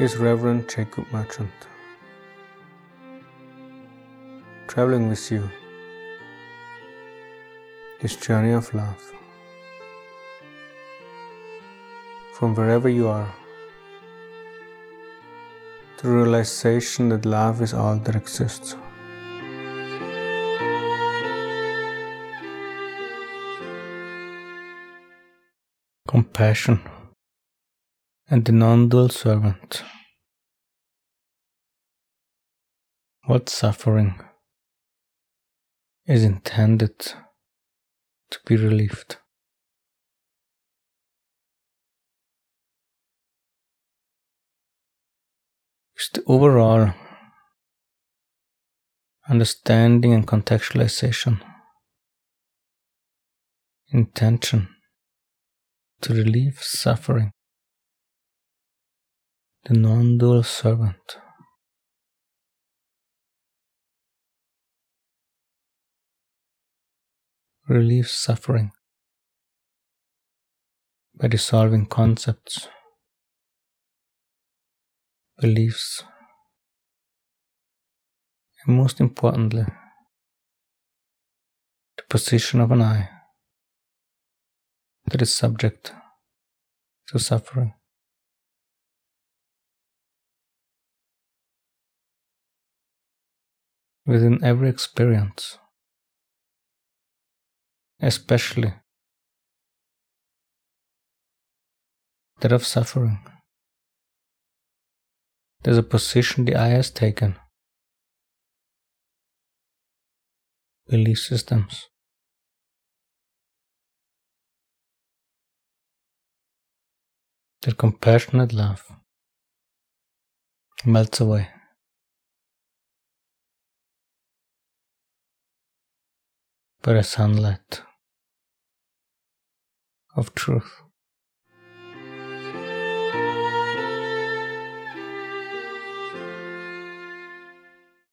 is Reverend Jacob Merchant. Traveling with you, this journey of love. From wherever you are, the realization that love is all that exists. Compassion and the non dual servant. What suffering is intended to be relieved? Is the overall understanding and contextualization intention to relieve suffering the non-dual servant. Relieves suffering by dissolving concepts, beliefs, and most importantly, the position of an I that is subject to suffering. Within every experience, especially that of suffering. There's a position the I has taken. Belief systems. That compassionate love melts away. But a sunlight of truth.